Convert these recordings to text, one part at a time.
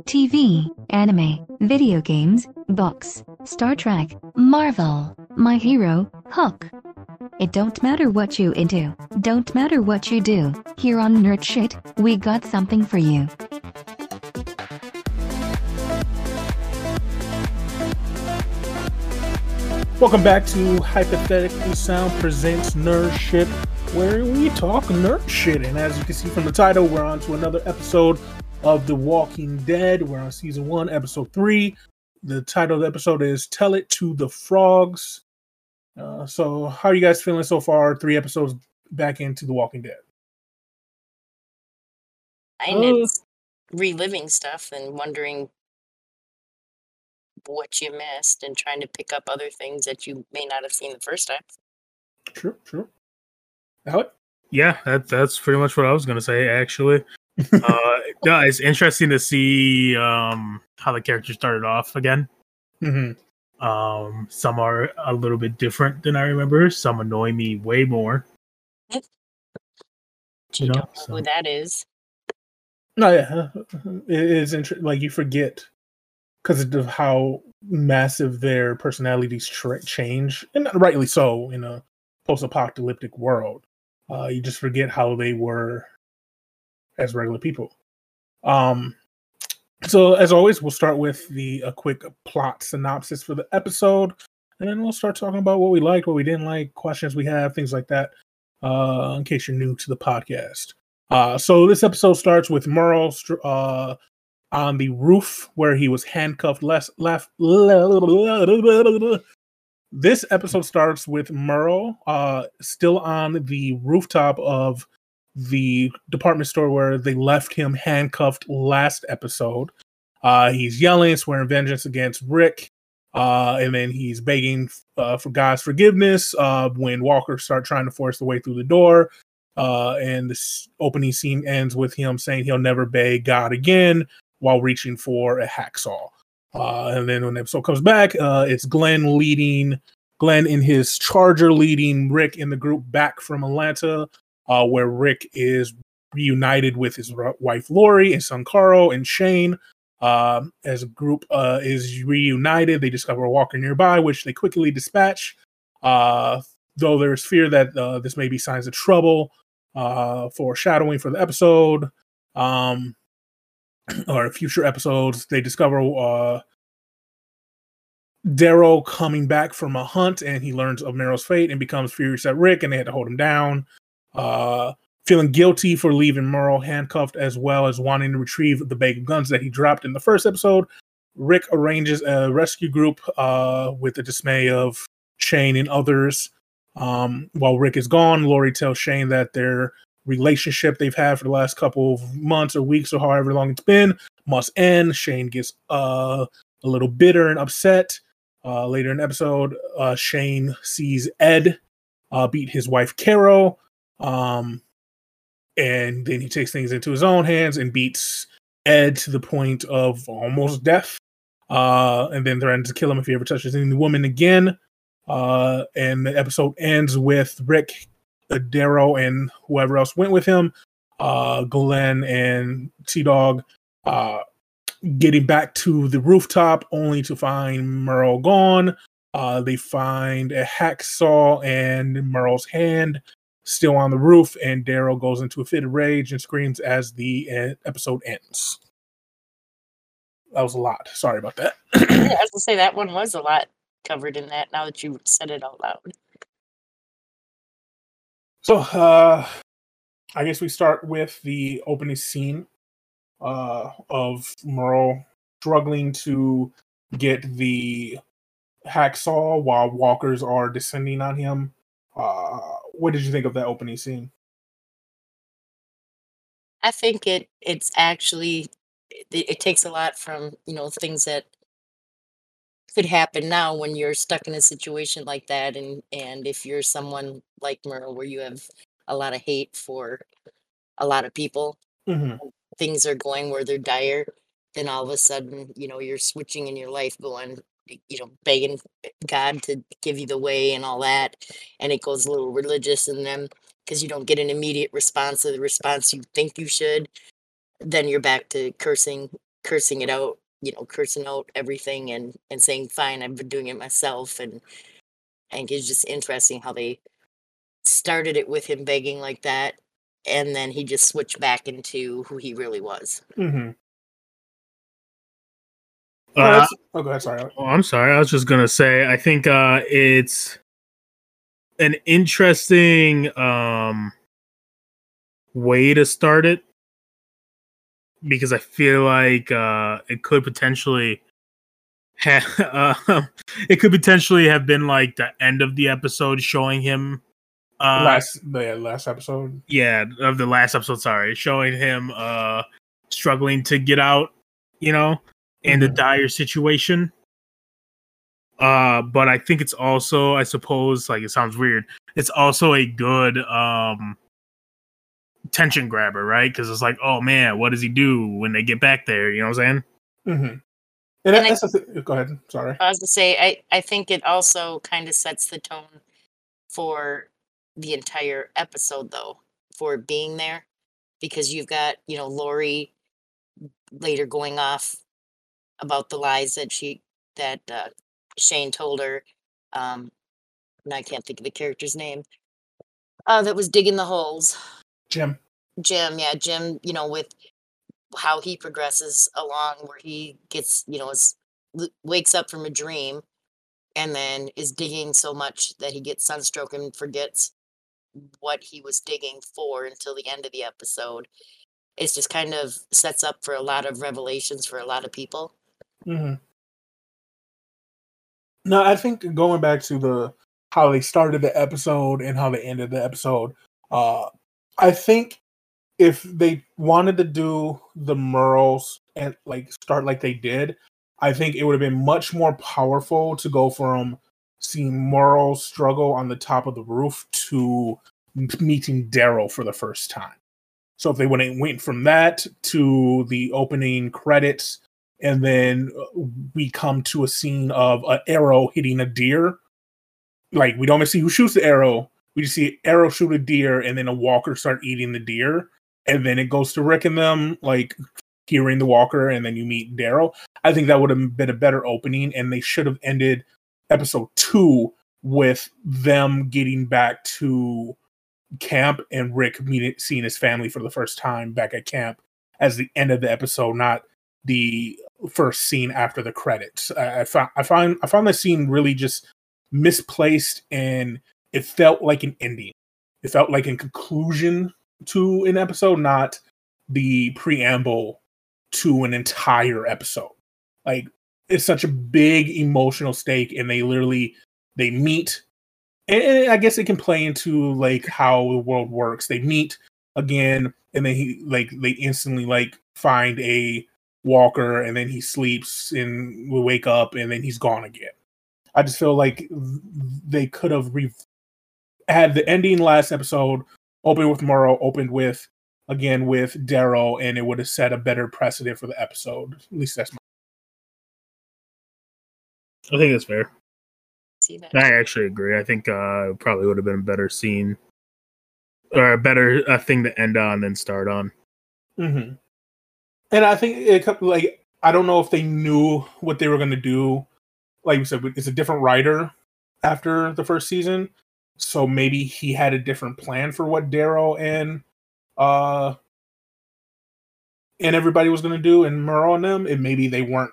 TV, anime, video games, books, Star Trek, Marvel, My Hero, Hook. It don't matter what you into, don't matter what you do, here on Nerd Shit, we got something for you. Welcome back to Hypothetically Sound Presents Nerd Shit, where we talk nerd shit. And as you can see from the title, we're on to another episode of The Walking Dead. We're on season one, episode three. The title of the episode is Tell It to the Frogs. Uh, so, how are you guys feeling so far? Three episodes back into The Walking Dead. And it's reliving stuff and wondering what you missed and trying to pick up other things that you may not have seen the first time. True, true. Alec? Yeah, that, that's pretty much what I was gonna say. Actually, uh, yeah, it's interesting to see um, how the characters started off again. Mm-hmm. Um, some are a little bit different than I remember. Some annoy me way more. You, You know, don't know so- who that is. No, yeah, it is interesting. Like you forget because of how massive their personalities tra- change, and rightly so in a post-apocalyptic world. Uh, you just forget how they were as regular people. Um, so as always, we'll start with the a quick plot synopsis for the episode, and then we'll start talking about what we liked, what we didn't like, questions we have, things like that. Uh, in case you're new to the podcast. Uh, so this episode starts with Merle uh, on the roof where he was handcuffed. Less, left. This episode starts with Merle uh, still on the rooftop of the department store where they left him handcuffed last episode. Uh, he's yelling, swearing vengeance against Rick, uh, and then he's begging uh, for God's forgiveness uh, when Walker start trying to force the way through the door. Uh, and this opening scene ends with him saying he'll never beg God again while reaching for a hacksaw. Uh, and then when the episode comes back, it's Glenn leading, Glenn in his charger leading Rick in the group back from Atlanta, uh, where Rick is reunited with his wife Lori and son Carl and Shane. Um, as a group uh, is reunited, they discover a walker nearby, which they quickly dispatch. Uh, though there's fear that uh, this may be signs of trouble, uh, foreshadowing for the episode. Um, or future episodes, they discover uh, Daryl coming back from a hunt and he learns of Merle's fate and becomes furious at Rick and they had to hold him down. Uh, feeling guilty for leaving Merle handcuffed as well as wanting to retrieve the bag of guns that he dropped in the first episode. Rick arranges a rescue group uh, with the dismay of Shane and others. Um, while Rick is gone, Lori tells Shane that their relationship they've had for the last couple of months or weeks or however long it's been must end. Shane gets uh, a little bitter and upset. Uh, later in the episode, uh, Shane sees Ed uh, beat his wife Carol, um, and then he takes things into his own hands and beats Ed to the point of almost death. Uh, and then threatens to kill him if he ever touches any woman again. Uh, and the episode ends with Rick, Daryl, and whoever else went with him, uh, Glenn and T Dog, uh, getting back to the rooftop only to find Merle gone. Uh, they find a hacksaw and Merle's hand still on the roof, and Daryl goes into a fit of rage and screams as the episode ends. That was a lot. Sorry about that. yeah, I was gonna say that one was a lot covered in that. Now that you said it out loud, So, uh, I guess we start with the opening scene uh, of Merle struggling to get the hacksaw while walkers are descending on him. Uh, what did you think of that opening scene? I think it it's actually it, it takes a lot from you know things that could happen now when you're stuck in a situation like that, and and if you're someone like Merle where you have a lot of hate for a lot of people, hmm things are going where they're dire, then all of a sudden, you know, you're switching in your life, going, you know, begging God to give you the way and all that, and it goes a little religious, and then because you don't get an immediate response or the response you think you should, then you're back to cursing cursing it out, you know, cursing out everything and and saying, "Fine, I've been doing it myself." And and it's just interesting how they started it with him begging like that, and then he just switched back into who he really was. Mm-hmm. Uh, oh, that's- oh, go ahead. Sorry. Oh, I'm sorry. I was just gonna say I think uh it's an interesting um way to start it because I feel like uh it could potentially have uh, it could potentially have been like the end of the episode showing him uh last the last episode. yeah of the last episode sorry showing him uh struggling to get out you know in the Mhm. dire situation uh but i think it's also i suppose like it sounds weird it's also a good um tension grabber right because it's like oh man what does he do when they get back there you know what i'm saying Mm-hmm. And, And I- that's the th- go ahead. Sorry. I was gonna say, I I think it also kind of sets the tone for the entire episode, though, for being there, because you've got you know Lori later going off about the lies that she that uh, Shane told her. Um, and I can't think of the character's name. Uh, that was digging the holes. Jim. Jim, yeah, Jim, you know, with how he progresses along where he gets, you know, is wakes up from a dream and then is digging so much that he gets sunstroke and forgets what he was digging for until the end of the episode. It's just kind of sets up for a lot of revelations for a lot of people. Mm-hmm. No, I think going back to the how they started the episode and how they ended the episode, uh, I think if they wanted to do the Merles and like start like they did, I think it would have been much more powerful to go from seeing Merle struggle on the top of the roof to meeting Daryl for the first time. So if they went went from that to the opening credits and then we come to a scene of an arrow hitting a deer. Like we don't see who shoots the arrow. We just see arrow shoot a deer, and then a walker start eating the deer, and then it goes to Rick and them like hearing the walker, and then you meet Daryl. I think that would have been a better opening, and they should have ended episode two with them getting back to camp and Rick meeting seeing his family for the first time back at camp as the end of the episode, not the first scene after the credits. I, I found I found I found that scene really just misplaced and it felt like an ending. It felt like a conclusion to an episode, not the preamble to an entire episode. Like it's such a big emotional stake, and they literally they meet, and, and I guess it can play into like how the world works. They meet again, and then he like they instantly like find a Walker, and then he sleeps and we wake up, and then he's gone again. I just feel like they could have re- had the ending last episode opened with Morrow, opened with again with Daryl, and it would have set a better precedent for the episode. At least that's my. i think that's fair See that? i actually agree i think uh it probably would have been a better scene or a better uh, thing to end on than start on Mm-hmm. And I think it like I don't know if they knew what they were going to do. Like we said, it's a different writer after the first season, so maybe he had a different plan for what Daryl and uh and everybody was going to do, and Merle and them, and maybe they weren't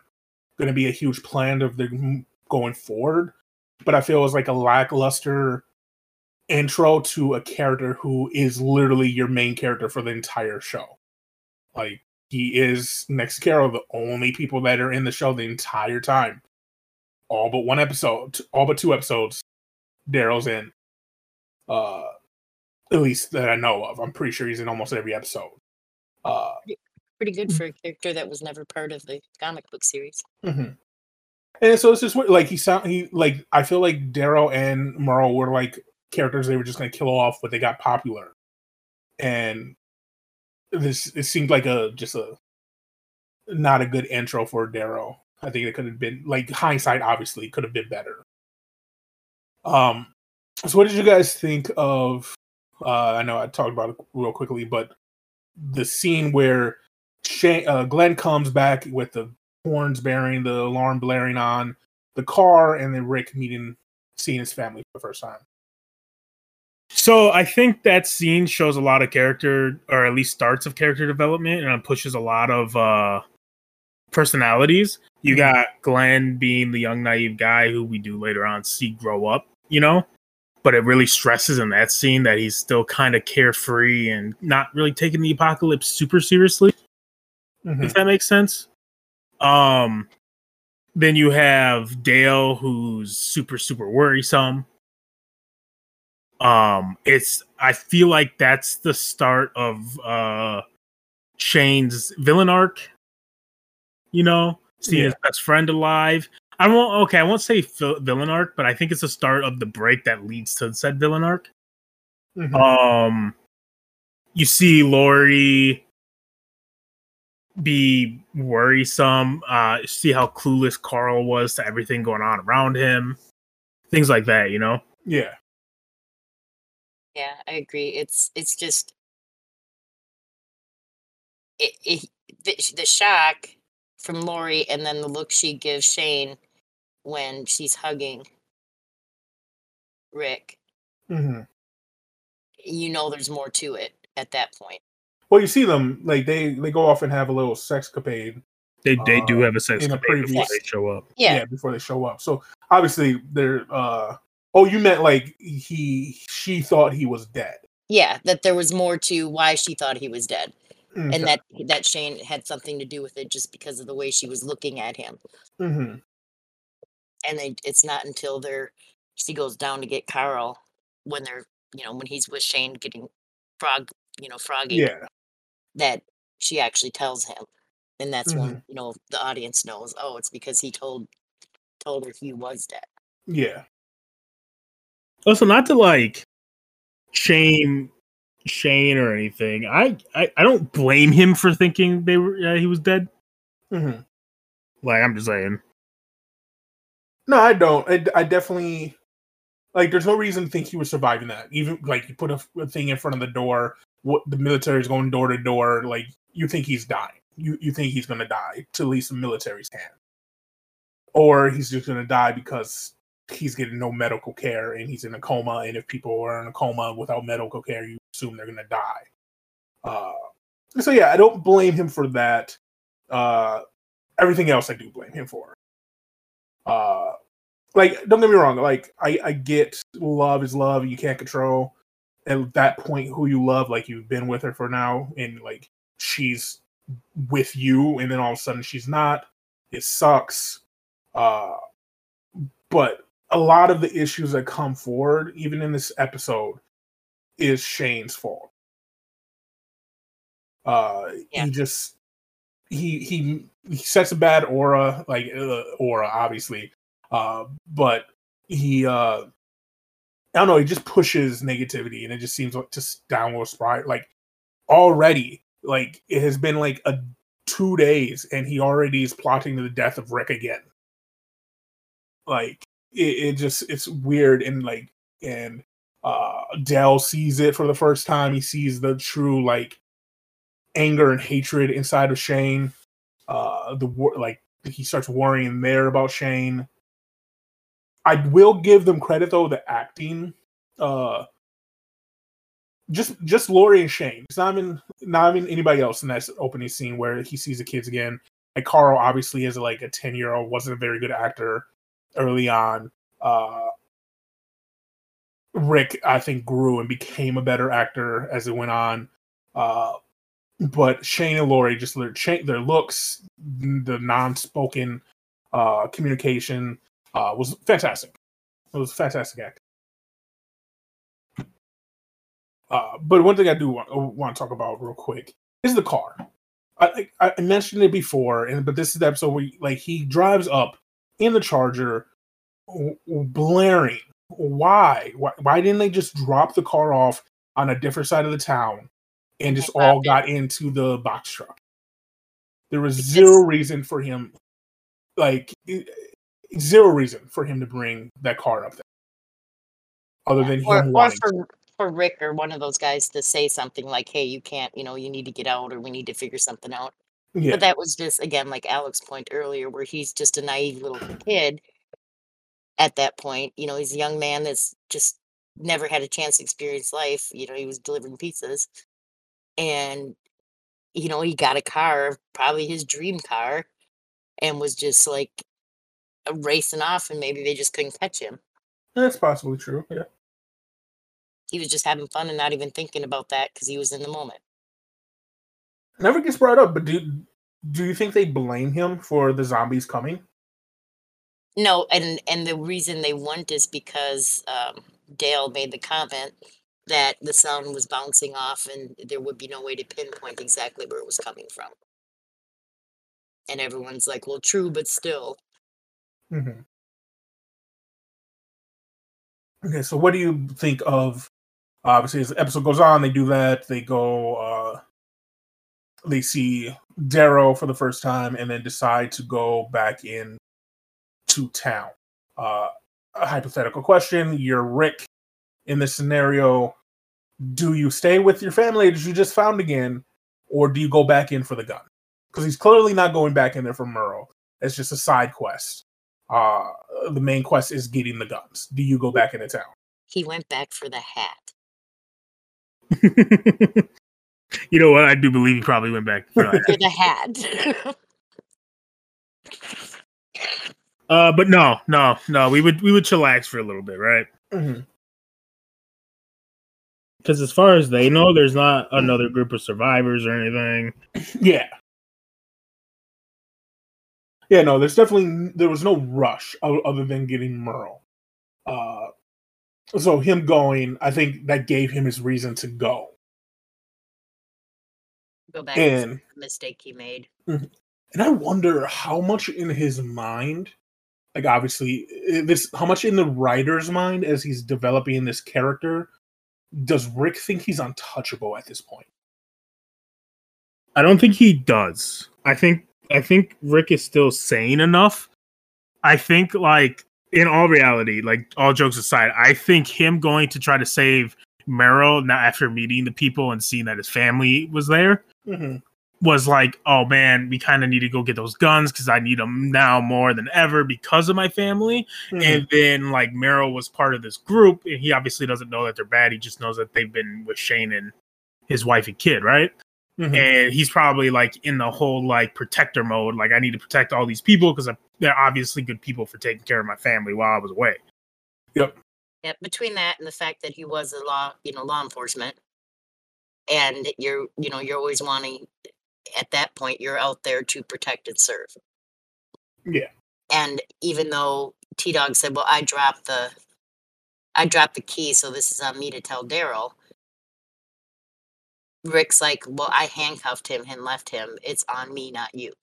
going to be a huge plan of the going forward. But I feel it was like a lackluster intro to a character who is literally your main character for the entire show. Like he is next to Carol, the only people that are in the show the entire time. All but one episode, all but two episodes, Daryl's in. Uh at least that I know of. I'm pretty sure he's in almost every episode. Uh Pretty good for a character that was never part of the comic book series. mhm. And so it's just weird. Like he sound he like I feel like Daryl and Merle were like characters they were just gonna kill off, but they got popular. And this it seemed like a just a not a good intro for Daryl. I think it could have been like hindsight obviously could have been better. Um so what did you guys think of uh I know I talked about it real quickly, but the scene where Shane, uh, Glenn comes back with the horns bearing, the alarm blaring on the car, and then Rick meeting, seeing his family for the first time. So I think that scene shows a lot of character, or at least starts of character development, and pushes a lot of uh, personalities. You Mhm. got Glenn being the young naive guy who we do later on see grow up, you know. But it really stresses in that scene that he's still kind of carefree and not really taking the apocalypse super seriously. Mhm. if that makes sense. Um, then you have Dale, who's super super worrisome. Um, it's I feel like that's the start of uh Shane's villain arc. You know, seeing his best friend alive. I won't. Okay, I won't say vil- villain arc, but I think it's the start of the break that leads to said villain arc. Mhm. Um, you see Lori be worrisome. Uh, see how clueless Carl was to everything going on around him. Things like that, you know. yeah. Yeah, I agree. It's it's just it, it the, the shock from Lori and then the look she gives Shane when she's hugging Rick. hmm You know there's more to it at that point. Well, you see them like they they go off and have a little sexcapade. They they do Uh, have a sex in before they show up. Yeah. before they show up. So obviously they're. uh Oh, you meant like he she thought he was dead. Yeah, that there was more to why she thought he was dead. Okay. And that that Shane had something to do with it just because of the way she was looking at him. Mhm. and they it's not until they're she goes down to get Carl when they're you know when he's with Shane getting frog you know froggy yeah. that she actually tells him and that's when Mm-hmm. you know the audience knows oh it's because he told told her he was dead Yeah. Also, not to like shame Shane or anything. I I, I don't blame him for thinking they were uh, he was dead. hmm Like I'm just saying. No, I don't. I, I definitely like. There's no reason to think he was surviving that. Even like you put a, a thing in front of the door. What the military is going door to door. Like you think he's dying. You you think he's going to die to at least the military's hand, or he's just going to die because he's getting no medical care and he's in a coma. And if people are in a coma without medical care, you assume they're going to die. Uh, so yeah, I don't blame him for that. Uh, everything else I do blame him for. Uh, like don't get me wrong like i i get love is love you can't control at that point who you love like you've been with her for now and like she's with you and then all of a sudden she's not it sucks uh but a lot of the issues that come forward even in this episode is shane's fault uh Yeah. he just he he he sets a bad aura like uh, aura obviously uh but he uh I don't know, he just pushes negativity and it just seems like just downward spiral. Like already, like it has been like a two days and he already is plotting the death of Rick again. Like it, it just it's weird and like and uh Dale sees it for the first time. He sees the true like anger and hatred inside of Shane. Uh the war like he starts worrying there about Shane. I will give them credit though, the acting. Uh just just Lori and Shane. It's not even not even anybody else in that opening scene where he sees the kids again. Like Carl obviously is like a 10 year old, wasn't a very good actor early on. Uh Rick, I think, grew and became a better actor as it went on. Uh but Shane and Lori just their cha- their looks, the non-spoken uh communication uh, was fantastic. It was fantastic acting. Uh, but one thing I do want, want to talk about real quick is the car. I, I, I mentioned it before, and but this is the episode where like he drives up in the Charger, blaring. Why? why? Why didn't they just drop the car off on a different side of the town and just all got into the box truck? There was zero reason for him, like zero reason for him to bring that car up there, other than or, him or wanting. for for Rick or one of those guys to say something like hey you can't you know you need to get out or we need to figure something out Yeah. But that was just again like Alex's point earlier, where he's just a naive little kid at that point. You know, he's a young man that's just never had a chance to experience life. You know, he was delivering pizzas. And, you know, he got a car, probably his dream car, and was just like racing off and maybe they just couldn't catch him. That's possibly true. Yeah. He was just having fun and not even thinking about that because he was in the moment. Never gets brought up, but do do you think they blame him for the zombies coming? No, and and the reason they wouldn't is because um, Dale made the comment that the sound was bouncing off and there would be no way to pinpoint exactly where it was coming from. And everyone's like, "Well, true, but still." hmm Okay, so what do you think of? Obviously, as the episode goes on, they do that. They go, uh they see Darrow for the first time, and then decide to go back in to town. Uh, a hypothetical question: You're Rick in this scenario. Do you stay with your family that you just found again, or do you go back in for the gun? Because he's clearly not going back in there for Merle. It's just a side quest. Uh, the main quest is getting the guns. Do you go back into town? He went back for the hat. you know what? I do believe he probably went back. For that. For the hat. uh, but no, no, no. We would we would chillax for a little bit, right? Mhm. Because as far as they know, there's not another group of survivors or anything. Yeah. Yeah, no, there's definitely there was no rush other than getting Merle. Uh so him going, I think that gave him his reason to go. Go back and And the mistake he made. Mm-hmm. and I wonder how much in his mind, like obviously this how much in the writer's mind as he's developing this character does Rick think he's untouchable at this point? I don't think he does. I think I think Rick is still sane enough. I think like in all reality, like all jokes aside, I think him going to try to save Merle now after meeting the people and seeing that his family was there Mhm. was like, oh man, we kind of need to go get those guns because I need them now more than ever because of my family. Mhm. And then like Merle was part of this group, and he obviously doesn't know that they're bad. He just knows that they've been with Shane and his wife and kid, right? Mhm. And he's probably like in the whole like protector mode, like I need to protect all these people because they're obviously good people for taking care of my family while I was away. Yep. Yeah, between that and the fact that he was a law, you know, law enforcement, and you're, you know, you're always wanting. At that point, you're out there to protect and serve. Yeah. And even though T Dog said, "Well, I dropped the, I dropped the key, so this is on me to tell Daryl." Rick's like, "Well, I handcuffed him and left him. It's on me, not you."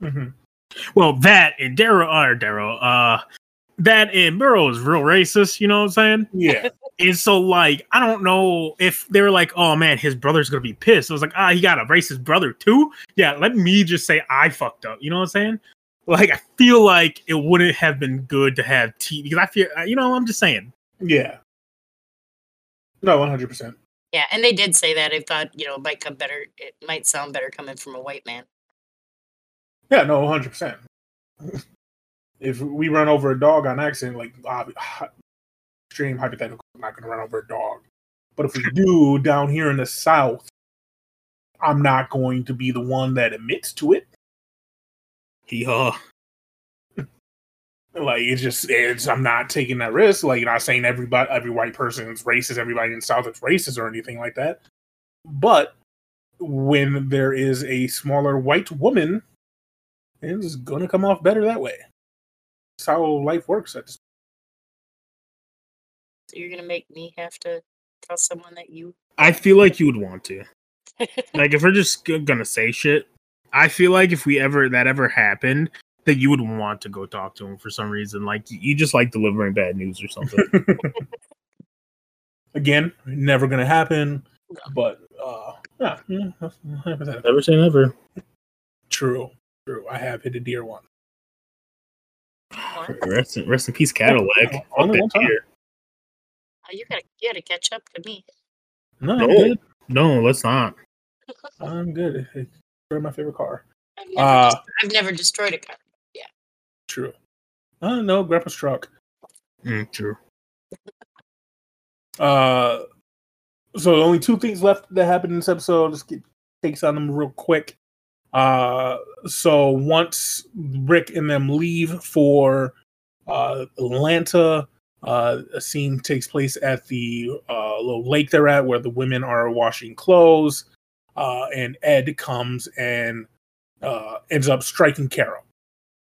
mm-hmm. Well, that and Daryl, are Daryl, uh, that and Burrow is real racist. You know what I'm saying? Yeah. And so, like, I don't know if they were like, "Oh man, his brother's gonna be pissed." I was like, "Ah, he got a racist brother too." Yeah, let me just say I fucked up. You know what I'm saying? Like, I feel like it wouldn't have been good to have T because I feel, uh, you know, I'm just saying. Yeah. No, one hundred percent. Yeah, and they did say that. I thought, you know, it might come better. It might sound better coming from a white man. Yeah, no, one hundred percent. If we run over a dog on accident, like ob- hy- extreme hypothetical, I'm not going to run over a dog. But if we do down here in the south, I'm not going to be the one that admits to it. Yeah. Like it's just, it's I'm not taking that risk. Like you're not saying everybody, every white person is racist, everybody in the south is racist or anything like that. But when there is a smaller white woman, it's gonna come off better that way. That's how life works. At this you're gonna make me have to tell someone that you I feel like you would want to. like, if we're just gonna say shit, I feel like if we ever that ever happened, that you would want to go talk to him for some reason. Like, you- you just like delivering bad news or something. Again, never gonna happen. But uh, yeah, yeah, never say never. True, true. I have hit a deer once. Rest in, rest in peace, Cadillac. Fuck Only one time. deer. You gotta you gotta catch up to me. No, I'm No. good. No, let's not. I'm good. It's my favorite car. I've never, Uh, dest- I've never destroyed a car. Yeah. True. Oh no, Grandpa's truck. Mm, true. Uh, so only two things left that happened in this episode. Let's get takes on them real quick. Uh, so once Rick and them leave for uh, Atlanta, uh, a scene takes place at the uh, little lake they're at where the women are washing clothes, uh, and Ed comes and uh, ends up striking Carol,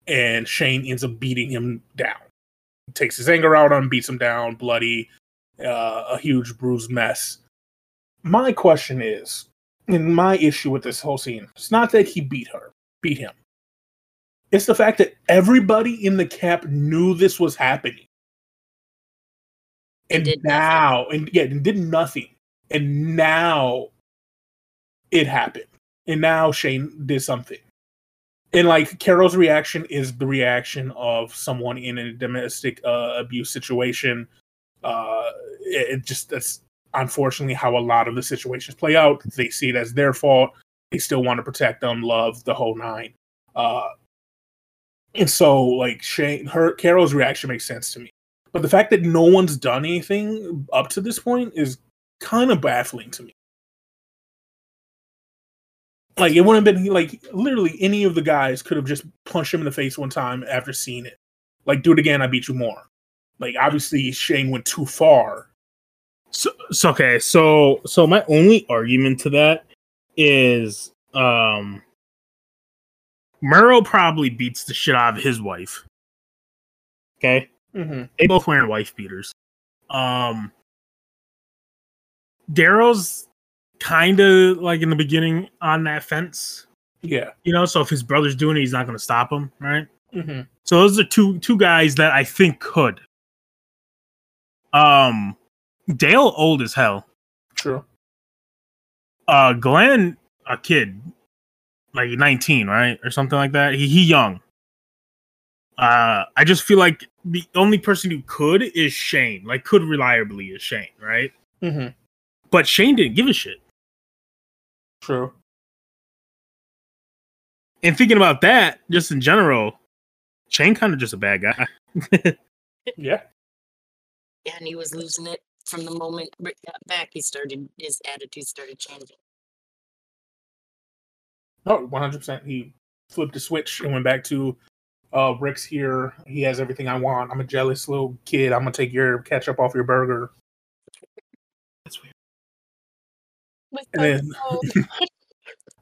and Shane ends up beating him down. Takes his anger out on, him, beats him down, bloody, uh, a huge bruised mess. My question is, and my issue with this whole scene, it's not that he beat her, beat him. It's the fact that everybody in the camp knew this was happening. And did nothing. now, and yeah, and did nothing. And now it happened. And now Shane did something. And like Carol's reaction is the reaction of someone in a domestic uh, abuse situation uh it, it just that's unfortunately how a lot of the situations play out they see it as their fault they still want to protect them love the whole nine uh and so like shane her carol's reaction makes sense to me but the fact that no one's done anything up to this point is kind of baffling to me like it wouldn't have been like literally any of the guys could have just punched him in the face one time after seeing it like do it again i beat you more like obviously Shane went too far. So, so okay, so so my only argument to that is um Murrow probably beats the shit out of his wife. Okay? Mm-hmm. They both wearing wife beaters. Um Daryl's kind of like in the beginning on that fence, Yeah. you know. So if his brother's doing it, he's not going to stop him, right? Mm-hmm. So those are two two guys that I think could. Um, Dale old as hell. True. Uh, Glenn a kid, like nineteen, right, or something like that. He he young. Uh, I just feel like the only person who could is Shane. Like could reliably is Shane, right? Mm-hmm. But Shane didn't give a shit. True. And thinking about that, just in general, Shane kind of just a bad guy. Yeah. Yeah, and he was losing it from the moment Rick got back. He started his attitude started changing. No, one hundred percent. He flipped a switch and went back to uh Rick's here. He has everything I want. I'm a jealous little kid. I'm gonna take your ketchup off your burger. That's weird. And then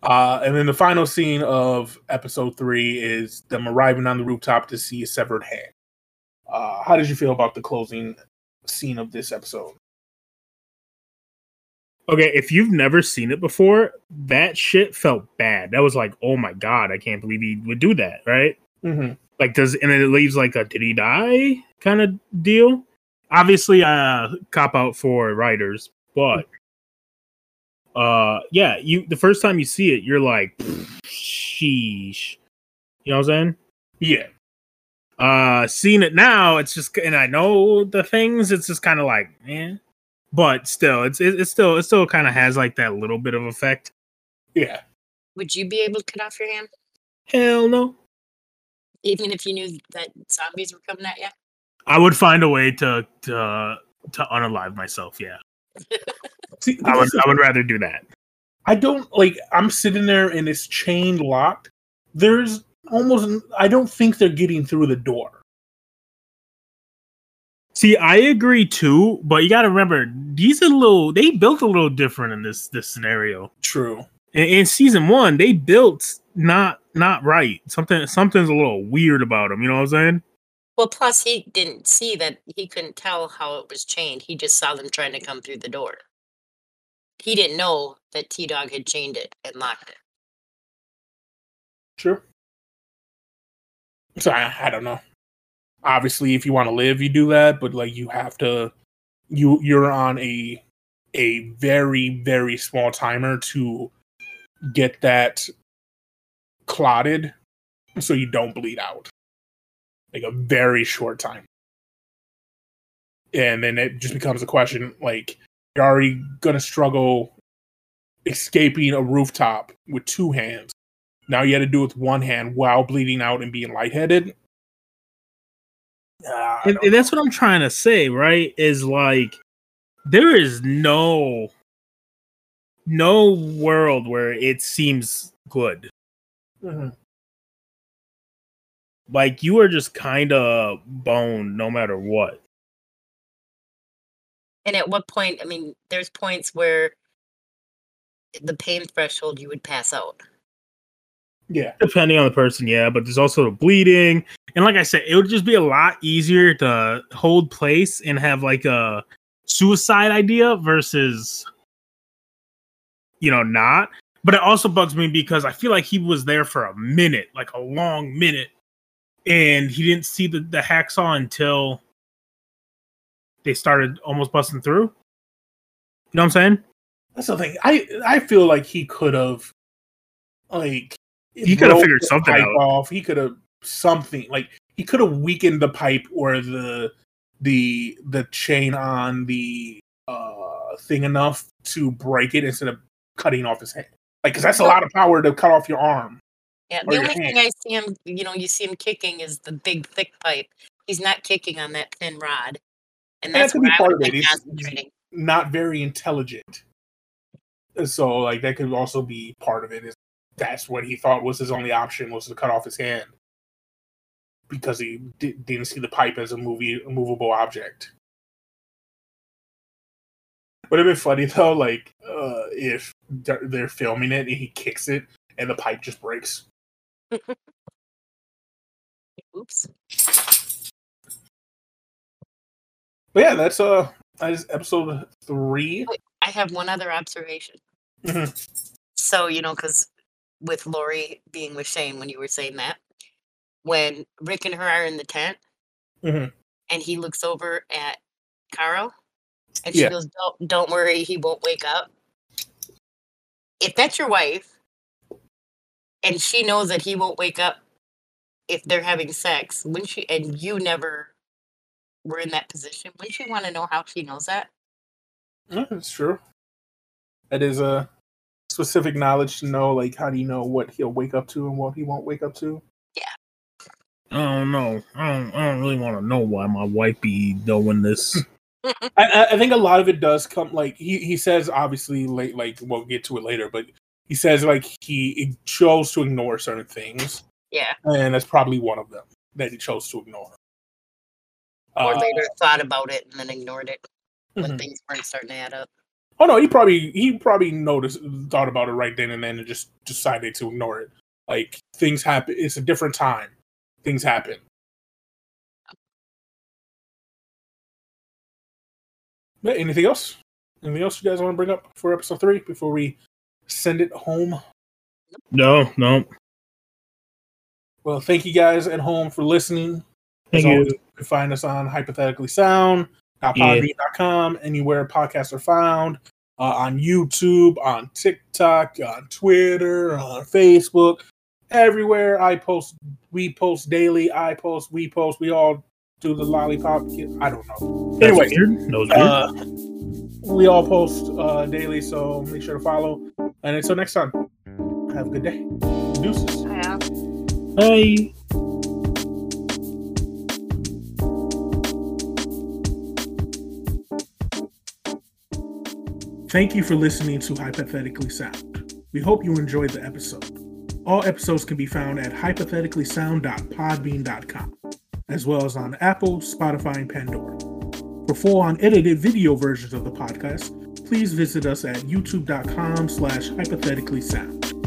uh and then the final scene of episode three is them arriving on the rooftop to see a severed hand. Uh how did you feel about the closing scene of this episode? Okay, if you've never seen it before, that shit felt bad. That was like, oh my god, I can't believe he would do that, right? Mm-hmm. Like, does and then it leaves like a did he die kind of deal? Obviously, uh, cop out for writers, but uh, yeah, you the first time you see it, you're like, sheesh, you know what I'm saying? Yeah. Uh, seeing it now, it's just, and I know the things, it's just kind of like, eh. But still, it's it, it's still it still kind of has like that little bit of effect. Yeah. Would you be able to cut off your hand, Hell no. Even if you knew that zombies were coming at you? I would find a way to to to unalive myself. Yeah, See, I would. I would rather do that. I don't like. I'm sitting there and it's chain locked. There's almost. I don't think they're getting through the door. See, I agree too, but you got to remember these are a little. They built a little different in this this scenario. True. In, in season one, they built not not right. Something something's a little weird about him. You know what I'm saying? Well, plus he didn't see that he couldn't tell how it was chained. He just saw them trying to come through the door. He didn't know that T Dog had chained it and locked it. True. So I, I don't know. Obviously, if you want to live, you do that, but like you have to. You you're on a a very very small timer to get that clotted, so you don't bleed out. Like a very short time. And then it just becomes a question like you're already gonna struggle escaping a rooftop with two hands Now you had to do it with one hand while bleeding out and being lightheaded. Uh, and, and that's what I'm trying to say, right? Is like there is no no world where it seems good. Mhm. Like you are just kind of boned no matter what. And at what point? I mean, there's points where the pain threshold you would pass out. Yeah. Depending on the person, yeah, but there's also the bleeding. And like I said, it would just be a lot easier to hold place and have like a suicide idea versus you know, not. But it also bugs me because I feel like he was there for a minute, like a long minute, and he didn't see the, the hacksaw until they started almost busting through. You know what I'm saying? That's the thing. I I feel like he could have, like, He could have figured something out. Off. He could have something like he could have weakened the pipe or the the the chain on the uh thing enough to break it instead of cutting off his hand. Like, because that's a lot of power to cut off your arm. Yeah, the only thing. I see him, you know, you see him kicking is the big thick pipe. He's not kicking on that thin rod, and And that that's could be part of it. He's- Not very intelligent. Uh, so, like, that could also be part of it. Is that's what he thought was his only option was to cut off his hand because he di- didn't see the pipe as a movie a movable object. Would have been funny though, like uh, if they're, they're filming it and he kicks it and the pipe just breaks. Oops. But yeah, that's uh, that is episode three. I have one other observation. Mhm. So, you know, because with Lori being with Shane when you were saying that, when Rick and her are in the tent Mhm. and he looks over at Carl and she Yeah. goes, Don't don't worry, he won't wake up. If that's your wife and she knows that he won't wake up if they're having sex, wouldn't she and you never were in that position, wouldn't you want to know how she knows that? Yeah, that's true. That is a specific knowledge to know. Like, how do you know what he'll wake up to and what he won't wake up to? Yeah. I don't know. I don't. I don't really want to know why my wife be doing this. I, I- think a lot of it does come like he, he says obviously late like we'll get to it later, but he says like he chose to ignore certain things, Yeah. and that's probably one of them that he chose to ignore. Or Uh, later thought about it and then ignored it when mhm. things weren't starting to add up. Oh no, he probably he probably noticed thought about it right then and then and just decided to ignore it. Like things happen. It's a different time. Things happen. But anything else? Anything else you guys want to bring up for episode three before we send it home? No, no. Well, thank you guys at home for listening. Thank As you. always, you can find us on hypothetically sound, podbean.com, anywhere podcasts are found, uh, on YouTube, on TikTok, on Twitter, on Facebook, everywhere. I post, we post daily. I post, we post. We all do the lollipop. I don't know. That's Anyway, weird. That was weird. uh, we all post uh, daily, so make sure to follow. And until next time, have a good day. Deuces. Yeah. Bye. Thank you for listening to Hypothetically Sound. We hope you enjoyed the episode. All episodes can be found at hypotheticallysound.podbean.com, as well as on Apple, Spotify, and Pandora. For full unedited video versions of the podcast, please visit us at youtube.com slash hypothetically sound.